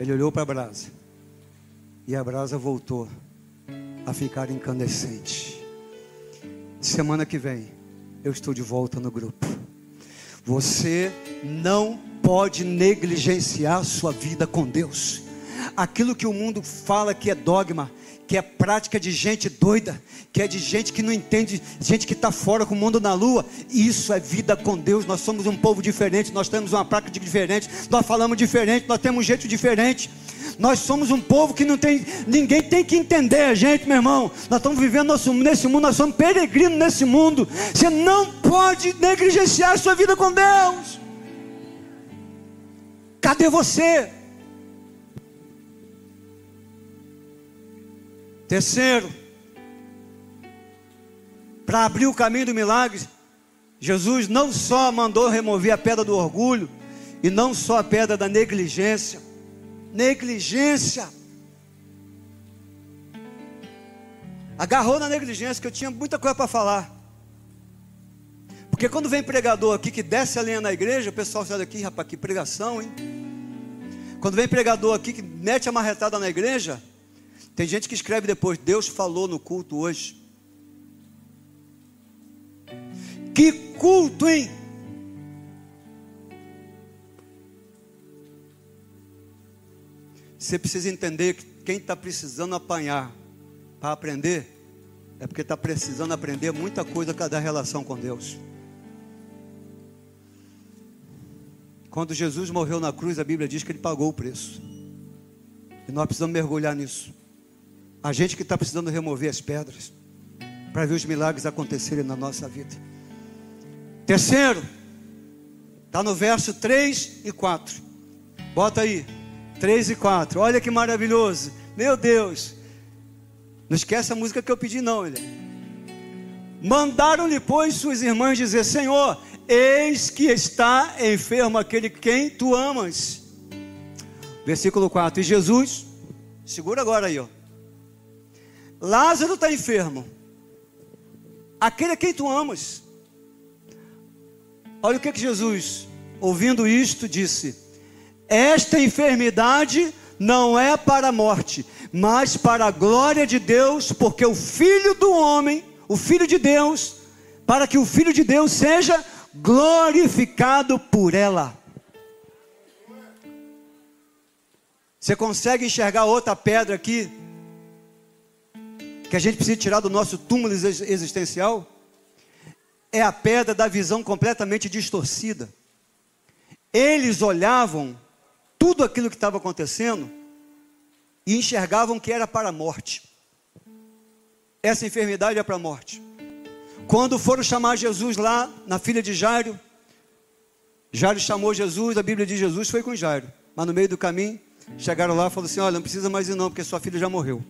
Ele olhou para a brasa e a brasa voltou a ficar incandescente. Semana que vem eu estou de volta no grupo. Você não pode negligenciar sua vida com Deus. Aquilo que o mundo fala que é dogma, que é prática de gente doida, que é de gente que não entende, gente que está fora com o mundo na lua. Isso é vida com Deus. Nós somos um povo diferente, nós temos uma prática diferente, nós falamos diferente, nós temos um jeito diferente. Nós somos um povo que não tem, ninguém tem que entender a gente, meu irmão. Nós estamos vivendo nosso, nesse mundo, nós somos peregrinos nesse mundo. Você não pode negligenciar a sua vida com Deus. Cadê você? Terceiro, para abrir o caminho do milagre, Jesus não só mandou remover a pedra do orgulho, e não só a pedra da negligência, negligência. Agarrou na negligência, que eu tinha muita coisa para falar. Porque quando vem pregador aqui que desce a lenha na igreja, o pessoal sai daqui, rapaz, que pregação, hein? Quando vem pregador aqui que mete a marretada na igreja, tem gente que escreve depois: Deus falou no culto hoje. Que culto, hein? Você precisa entender que quem está precisando apanhar para aprender, é porque está precisando aprender muita coisa cada relação com Deus. Quando Jesus morreu na cruz, a Bíblia diz que ele pagou o preço. E nós precisamos mergulhar nisso. A gente que está precisando remover as pedras para ver os milagres acontecerem na nossa vida. Terceiro, está no verso 3 e 4. Bota aí, 3 e 4. Olha que maravilhoso. Meu Deus. Não esquece a música que eu pedi, não, ele. Mandaram-lhe, pois, suas irmãs dizer: Senhor, eis que está enfermo aquele quem tu amas. Versículo 4. E Jesus, segura agora aí, ó. Lázaro está enfermo. Aquele a quem tu amas. Olha o que, que Jesus, ouvindo isto, disse: Esta enfermidade não é para a morte, mas para a glória de Deus, porque o Filho do homem, o Filho de Deus, para que o Filho de Deus seja glorificado por ela. Você consegue enxergar outra pedra aqui que a gente precisa tirar do nosso túmulo existencial? É a pedra da visão completamente distorcida. Eles olhavam tudo aquilo que estava acontecendo e enxergavam que era para a morte. Essa enfermidade é para a morte. Quando foram chamar Jesus lá na filha de Jairo, Jairo chamou Jesus, a Bíblia de Jesus foi com Jairo, mas no meio do caminho chegaram lá e falaram assim: Olha, não precisa mais ir não, porque sua filha já morreu.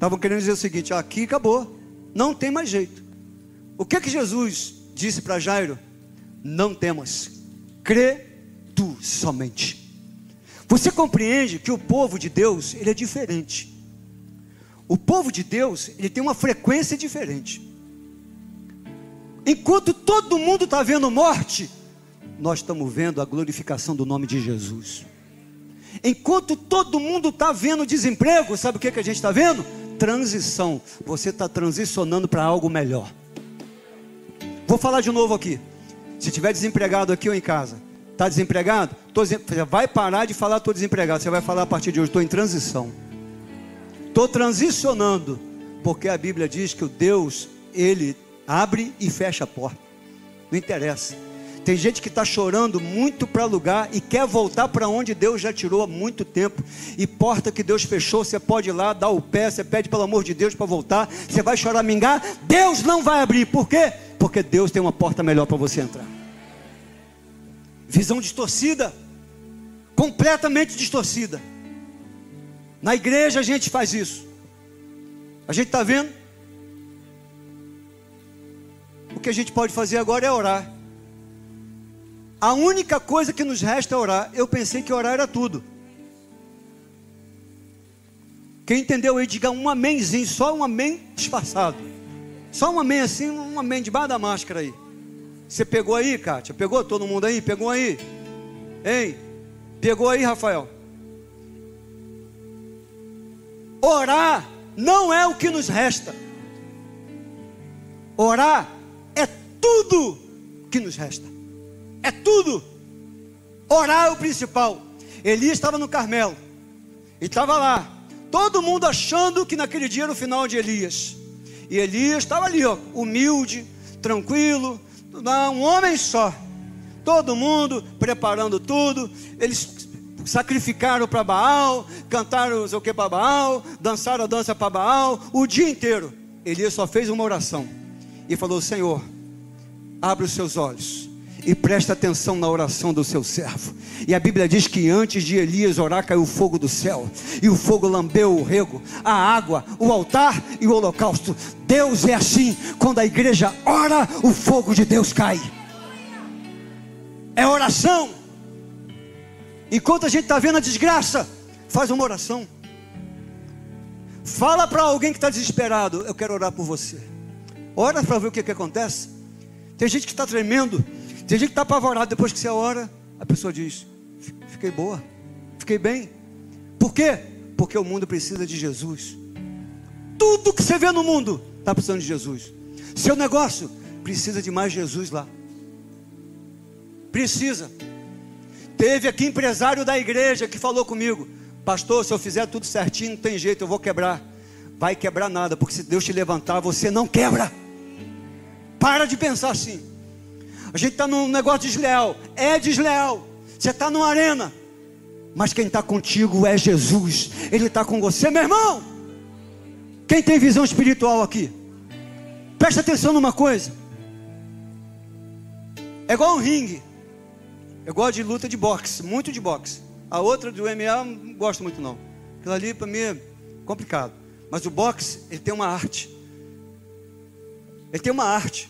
Estavam querendo dizer o seguinte: aqui acabou, não tem mais jeito. O que é que Jesus disse para Jairo? Não temas, crê tu somente. Você compreende que o povo de Deus, ele é diferente. O povo de Deus, ele tem uma frequência diferente. Enquanto todo mundo está vendo morte, nós estamos vendo a glorificação do nome de Jesus. Enquanto todo mundo está vendo desemprego, sabe o que, que a gente está vendo? Transição. Você está transicionando para algo melhor. Vou falar de novo aqui. Se tiver desempregado aqui ou em casa, Está desempregado? Tô, vai parar de falar estou desempregado. Você vai falar a partir de hoje, estou em transição. Estou transicionando. Porque a Bíblia diz que o Deus, Ele abre e fecha a porta. Não interessa. Tem gente que está chorando muito para lugar e quer voltar para onde Deus já tirou há muito tempo. E porta que Deus fechou, você pode ir lá, dar o pé, você pede pelo amor de Deus para voltar. Você vai chorar, mingar. Deus não vai abrir. Por quê? Porque Deus tem uma porta melhor para você entrar. Visão distorcida, completamente distorcida. Na igreja a gente faz isso. A gente está vendo? O que a gente pode fazer agora é orar. A única coisa que nos resta é orar. Eu pensei que orar era tudo. Quem entendeu aí, diga um amenzinho, só um amém disfarçado. Só um amém assim, um amém debaixo da máscara aí. Você pegou aí, Kátia? Pegou todo mundo aí? Pegou aí? Hein? Pegou aí, Rafael? Orar não é o que nos resta. Orar é tudo que nos resta. É tudo. Orar é o principal. Elias estava no Carmelo. E estava lá. Todo mundo achando que naquele dia era o final de Elias. E Elias estava ali, ó, humilde, tranquilo, um homem só. Todo mundo preparando tudo. Eles sacrificaram para Baal, cantaram o que para Baal, dançaram a dança para Baal, o dia inteiro. Elias só fez uma oração e falou: Senhor, abre os seus olhos e presta atenção na oração do seu servo. E a Bíblia diz que antes de Elias orar, caiu o fogo do céu, e o fogo lambeu o rego, a água, o altar e o holocausto. Deus é assim, quando a igreja ora, o fogo de Deus cai. É oração. Enquanto a gente está vendo a desgraça, faz uma oração. Fala para alguém que está desesperado: Eu quero orar por você. Ora para ver o que, que acontece. Tem gente que está tremendo. Tem gente que está apavorado depois que você ora, a pessoa diz: Fiquei boa, fiquei bem. Por quê? Porque o mundo precisa de Jesus. Tudo que você vê no mundo está precisando de Jesus. Seu negócio precisa de mais Jesus lá. Precisa. Teve aqui empresário da igreja que falou comigo: Pastor, se eu fizer tudo certinho, não tem jeito, eu vou quebrar. Vai quebrar nada, porque se Deus te levantar, você não quebra. Para de pensar assim. A gente está num negócio desleal. É desleal. Você está numa arena. Mas quem está contigo é Jesus. Ele está com você, meu irmão. Quem tem visão espiritual aqui? Presta atenção numa coisa. É igual um ringue. Eu gosto de luta de boxe, muito de boxe. A outra do MMA não gosto muito não. Aquilo ali para mim é complicado. Mas o boxe, ele tem uma arte. Ele tem uma arte.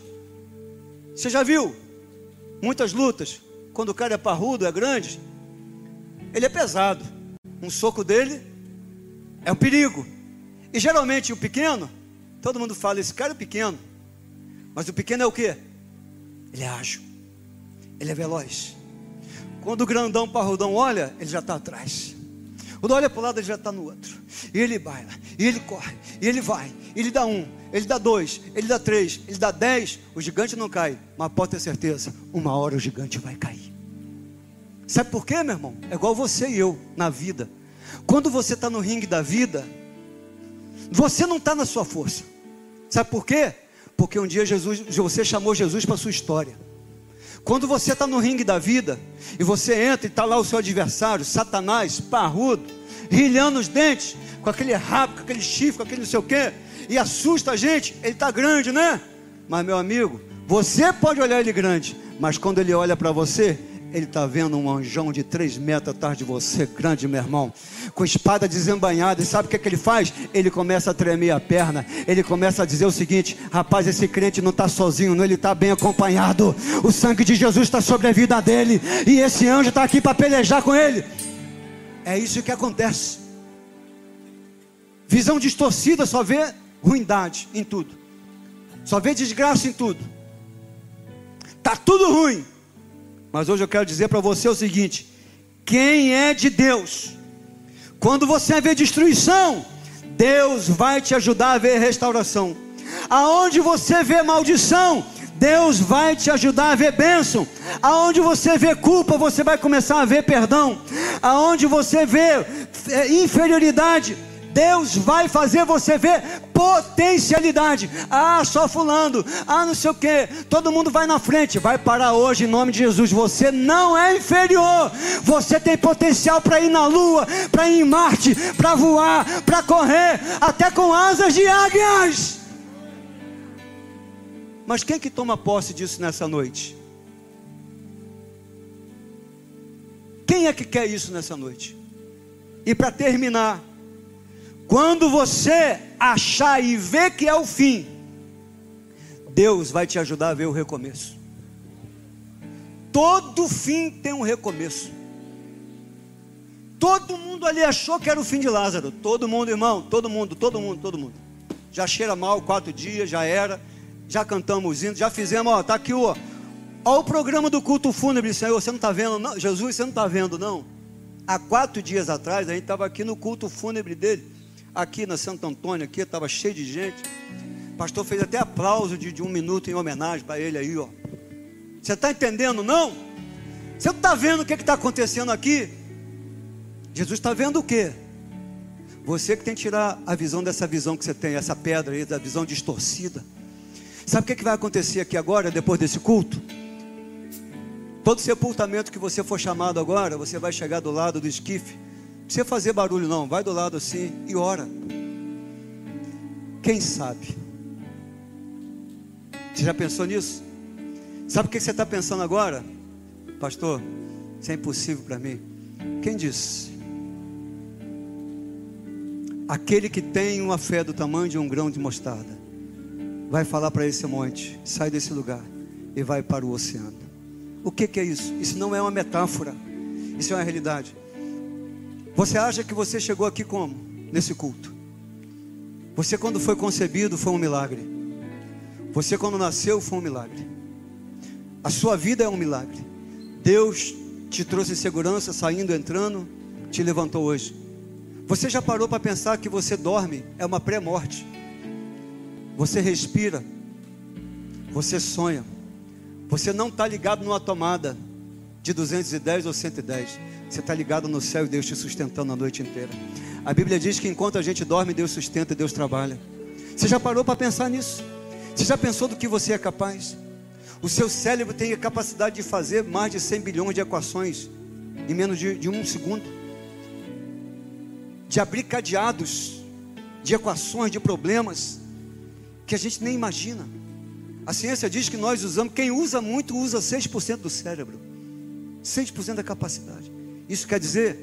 Você já viu Muitas lutas, quando o cara é parrudo, é grande, ele é pesado. Um soco dele é um perigo. E geralmente o pequeno, todo mundo fala, esse cara é pequeno. Mas o pequeno é o que? Ele é ágil. Ele é veloz. Quando o grandão parrudão olha, ele já está atrás. Quando olha para o lado, ele já está no outro. E ele baila, e ele corre, e ele vai, ele dá um, ele dá dois, ele dá três, ele dá dez. O gigante não cai, mas pode ter certeza, uma hora o gigante vai cair. Sabe por quê, meu irmão? É igual você e eu na vida. Quando você está no ringue da vida, você não está na sua força. Sabe por quê? Porque um dia Jesus, você chamou Jesus para sua história. Quando você está no ringue da vida e você entra e está lá o seu adversário, Satanás, parrudo, rilhando os dentes, com aquele rabo, com aquele chifre, com aquele não sei o quê, e assusta a gente, ele está grande, né? Mas meu amigo, você pode olhar ele grande, mas quando ele olha para você, ele está vendo um anjão de três metros atrás de você, grande meu irmão, com espada desembanhada. E sabe o que, é que ele faz? Ele começa a tremer a perna. Ele começa a dizer o seguinte: rapaz, esse crente não está sozinho, não, ele está bem acompanhado. O sangue de Jesus está sobre a vida dele. E esse anjo está aqui para pelejar com ele. É isso que acontece. Visão distorcida só vê ruindade em tudo, só vê desgraça em tudo. Está tudo ruim. Mas hoje eu quero dizer para você o seguinte: quem é de Deus, quando você vê destruição, Deus vai te ajudar a ver restauração. Aonde você vê maldição, Deus vai te ajudar a ver bênção. Aonde você vê culpa, você vai começar a ver perdão. Aonde você vê é, inferioridade, Deus vai fazer você ver potencialidade. Ah, só fulano, ah, não sei o que. Todo mundo vai na frente, vai parar hoje em nome de Jesus. Você não é inferior. Você tem potencial para ir na lua, para ir em Marte, para voar, para correr, até com asas de águias. Mas quem que toma posse disso nessa noite? Quem é que quer isso nessa noite? E para terminar, quando você achar e ver que é o fim, Deus vai te ajudar a ver o recomeço. Todo fim tem um recomeço. Todo mundo ali achou que era o fim de Lázaro. Todo mundo, irmão, todo mundo, todo mundo, todo mundo. Já cheira mal quatro dias, já era. Já cantamos hinos, já fizemos, ó, tá aqui ó. Ó o programa do culto fúnebre, Senhor, você não está vendo, não? Jesus, você não está vendo, não? Há quatro dias atrás, a gente estava aqui no culto fúnebre dele. Aqui na Santo Antônio, aqui estava cheio de gente. O pastor fez até aplauso de, de um minuto em homenagem para ele aí, ó. Você está entendendo, não? Você não está vendo o que está acontecendo aqui? Jesus está vendo o quê? Você que tem que tirar a visão dessa visão que você tem, essa pedra aí, da visão distorcida. Sabe o que, que vai acontecer aqui agora, depois desse culto? Todo sepultamento que você for chamado agora, você vai chegar do lado do esquife precisa fazer barulho, não. Vai do lado assim e ora. Quem sabe? Você já pensou nisso? Sabe o que você está pensando agora? Pastor, isso é impossível para mim. Quem disse? Aquele que tem uma fé do tamanho de um grão de mostarda, vai falar para esse monte: sai desse lugar e vai para o oceano. O que, que é isso? Isso não é uma metáfora, isso é uma realidade. Você acha que você chegou aqui como? Nesse culto. Você, quando foi concebido, foi um milagre. Você, quando nasceu, foi um milagre. A sua vida é um milagre. Deus te trouxe segurança, saindo, entrando, te levantou hoje. Você já parou para pensar que você dorme? É uma pré-morte. Você respira. Você sonha. Você não está ligado numa tomada de 210 ou 110. Você está ligado no céu e Deus te sustentando a noite inteira. A Bíblia diz que enquanto a gente dorme, Deus sustenta e Deus trabalha. Você já parou para pensar nisso? Você já pensou do que você é capaz? O seu cérebro tem a capacidade de fazer mais de 100 bilhões de equações em menos de, de um segundo. De abrir cadeados de equações, de problemas que a gente nem imagina. A ciência diz que nós usamos, quem usa muito usa 6% do cérebro. 6% da capacidade. Isso quer dizer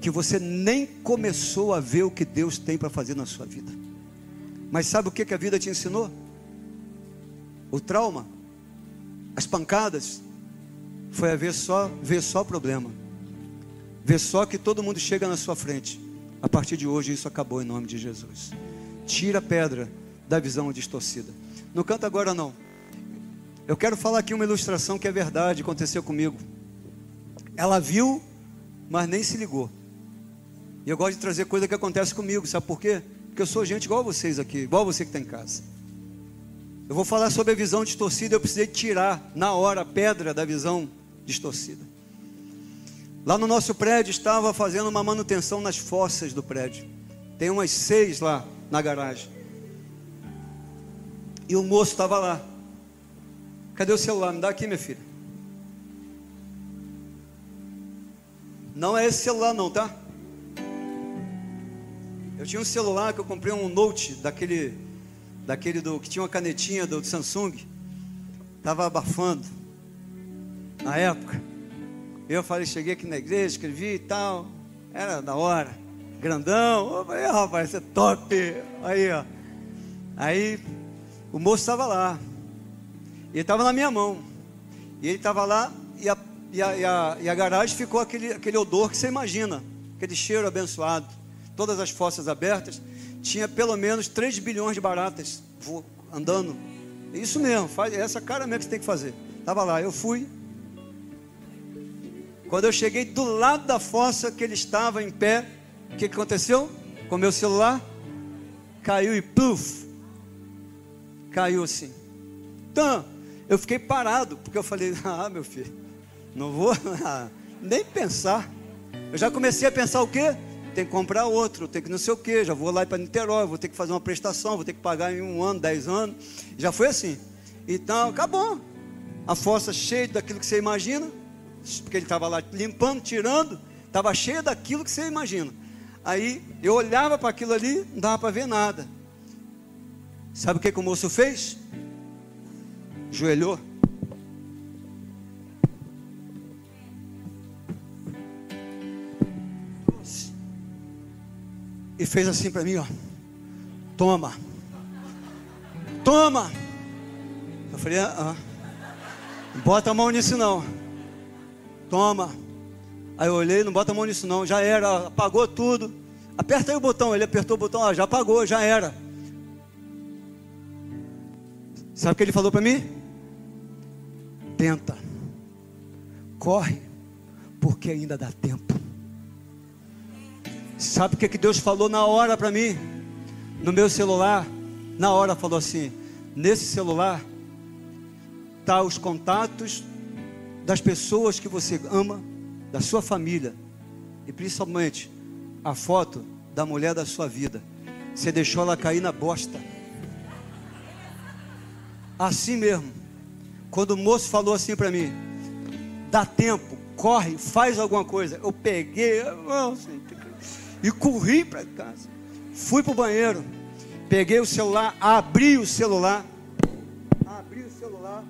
que você nem começou a ver o que Deus tem para fazer na sua vida. Mas sabe o que, que a vida te ensinou? O trauma, as pancadas, foi a ver só, ver só problema. Ver só que todo mundo chega na sua frente. A partir de hoje isso acabou em nome de Jesus. Tira a pedra da visão distorcida. Não canta agora não. Eu quero falar aqui uma ilustração que é verdade, aconteceu comigo. Ela viu mas nem se ligou. E eu gosto de trazer coisa que acontece comigo, sabe por quê? Porque eu sou gente igual a vocês aqui, igual você que está em casa. Eu vou falar sobre a visão distorcida, eu precisei tirar na hora a pedra da visão distorcida. Lá no nosso prédio estava fazendo uma manutenção nas fossas do prédio. Tem umas seis lá na garagem. E o moço estava lá. Cadê o celular? Me dá aqui, minha filha. Não é esse celular não, tá? Eu tinha um celular que eu comprei um Note daquele daquele do que tinha uma canetinha do, do Samsung. Tava abafando. Na época. Eu falei, cheguei aqui na igreja, escrevi e tal. Era da hora. Grandão. Eu falei, rapaz, isso é top. Aí, ó. Aí o moço estava lá. Ele estava na minha mão. E ele estava lá e a e a, e a, e a garagem ficou aquele, aquele odor que você imagina, aquele cheiro abençoado. Todas as fossas abertas, tinha pelo menos 3 bilhões de baratas andando. Isso mesmo, faz, essa cara mesmo que você tem que fazer. Estava lá, eu fui. Quando eu cheguei do lado da fossa que ele estava em pé, o que, que aconteceu? Com meu celular, caiu e pluf, caiu assim. Então, eu fiquei parado, porque eu falei, [LAUGHS] ah, meu filho, não vou [LAUGHS] nem pensar. Eu já comecei a pensar o quê? Tem que comprar outro, tem que não sei o quê. Já vou lá para Niterói, vou ter que fazer uma prestação, vou ter que pagar em um ano, dez anos. Já foi assim. Então, acabou. A fossa cheia daquilo que você imagina, porque ele estava lá limpando, tirando, estava cheia daquilo que você imagina. Aí eu olhava para aquilo ali, não dava para ver nada. Sabe o que, que o moço fez? Joelhou. E fez assim para mim, ó. Toma. Toma. Eu falei, ah, ah. bota a mão nisso não. Toma. Aí eu olhei, não bota a mão nisso não. Já era, apagou tudo. Aperta aí o botão. Ele apertou o botão, ah, já apagou, já era. Sabe o que ele falou para mim? Tenta. Corre, porque ainda dá tempo. Sabe o que, que Deus falou na hora para mim? No meu celular, na hora falou assim: nesse celular tá os contatos das pessoas que você ama, da sua família e principalmente a foto da mulher da sua vida. Você deixou ela cair na bosta. Assim mesmo. Quando o moço falou assim para mim, dá tempo, corre, faz alguma coisa. Eu peguei, oh, e corri para casa. Fui para o banheiro, peguei o celular, abri o celular, abri o celular,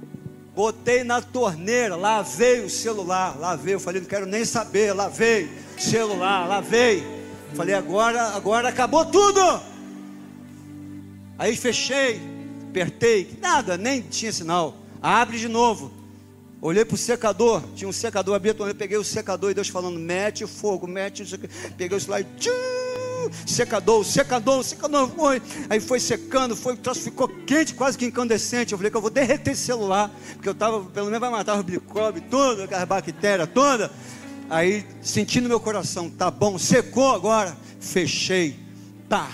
botei na torneira, lavei o celular, lavei. Eu falei, não quero nem saber, lavei o celular, lavei. Falei, agora, agora acabou tudo. Aí fechei, apertei, nada, nem tinha sinal. Abre de novo. Olhei para o secador, tinha um secador, abri a torneira, peguei o secador e Deus falando: mete fogo, mete. Peguei o celular e tchum, secador, secador, secador foi. Aí foi secando, foi, o troço ficou quente, quase que incandescente. Eu falei que eu vou derreter esse celular, porque eu estava, pelo menos vai matar o bicobe, tudo, aquela bactéria toda. Aí senti no meu coração: tá bom, secou agora. Fechei, tá.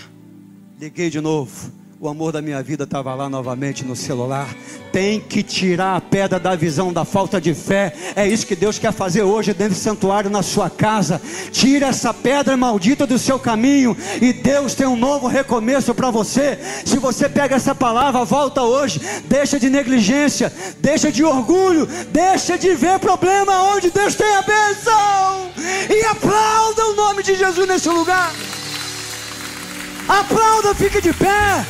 Liguei de novo o amor da minha vida estava lá novamente no celular. Tem que tirar a pedra da visão da falta de fé. É isso que Deus quer fazer hoje dentro do santuário na sua casa. Tira essa pedra maldita do seu caminho e Deus tem um novo recomeço para você. Se você pega essa palavra, volta hoje. Deixa de negligência, deixa de orgulho, deixa de ver problema onde Deus tem a bênção. E aplauda o nome de Jesus nesse lugar. Aplauda, fique de pé.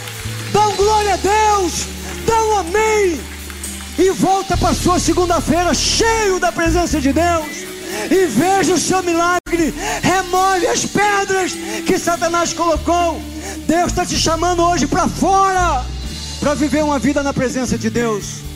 Um glória a Deus. Um amém. E volta para sua segunda-feira cheio da presença de Deus. E veja o seu milagre. Remove as pedras que Satanás colocou. Deus está te chamando hoje para fora. Para viver uma vida na presença de Deus.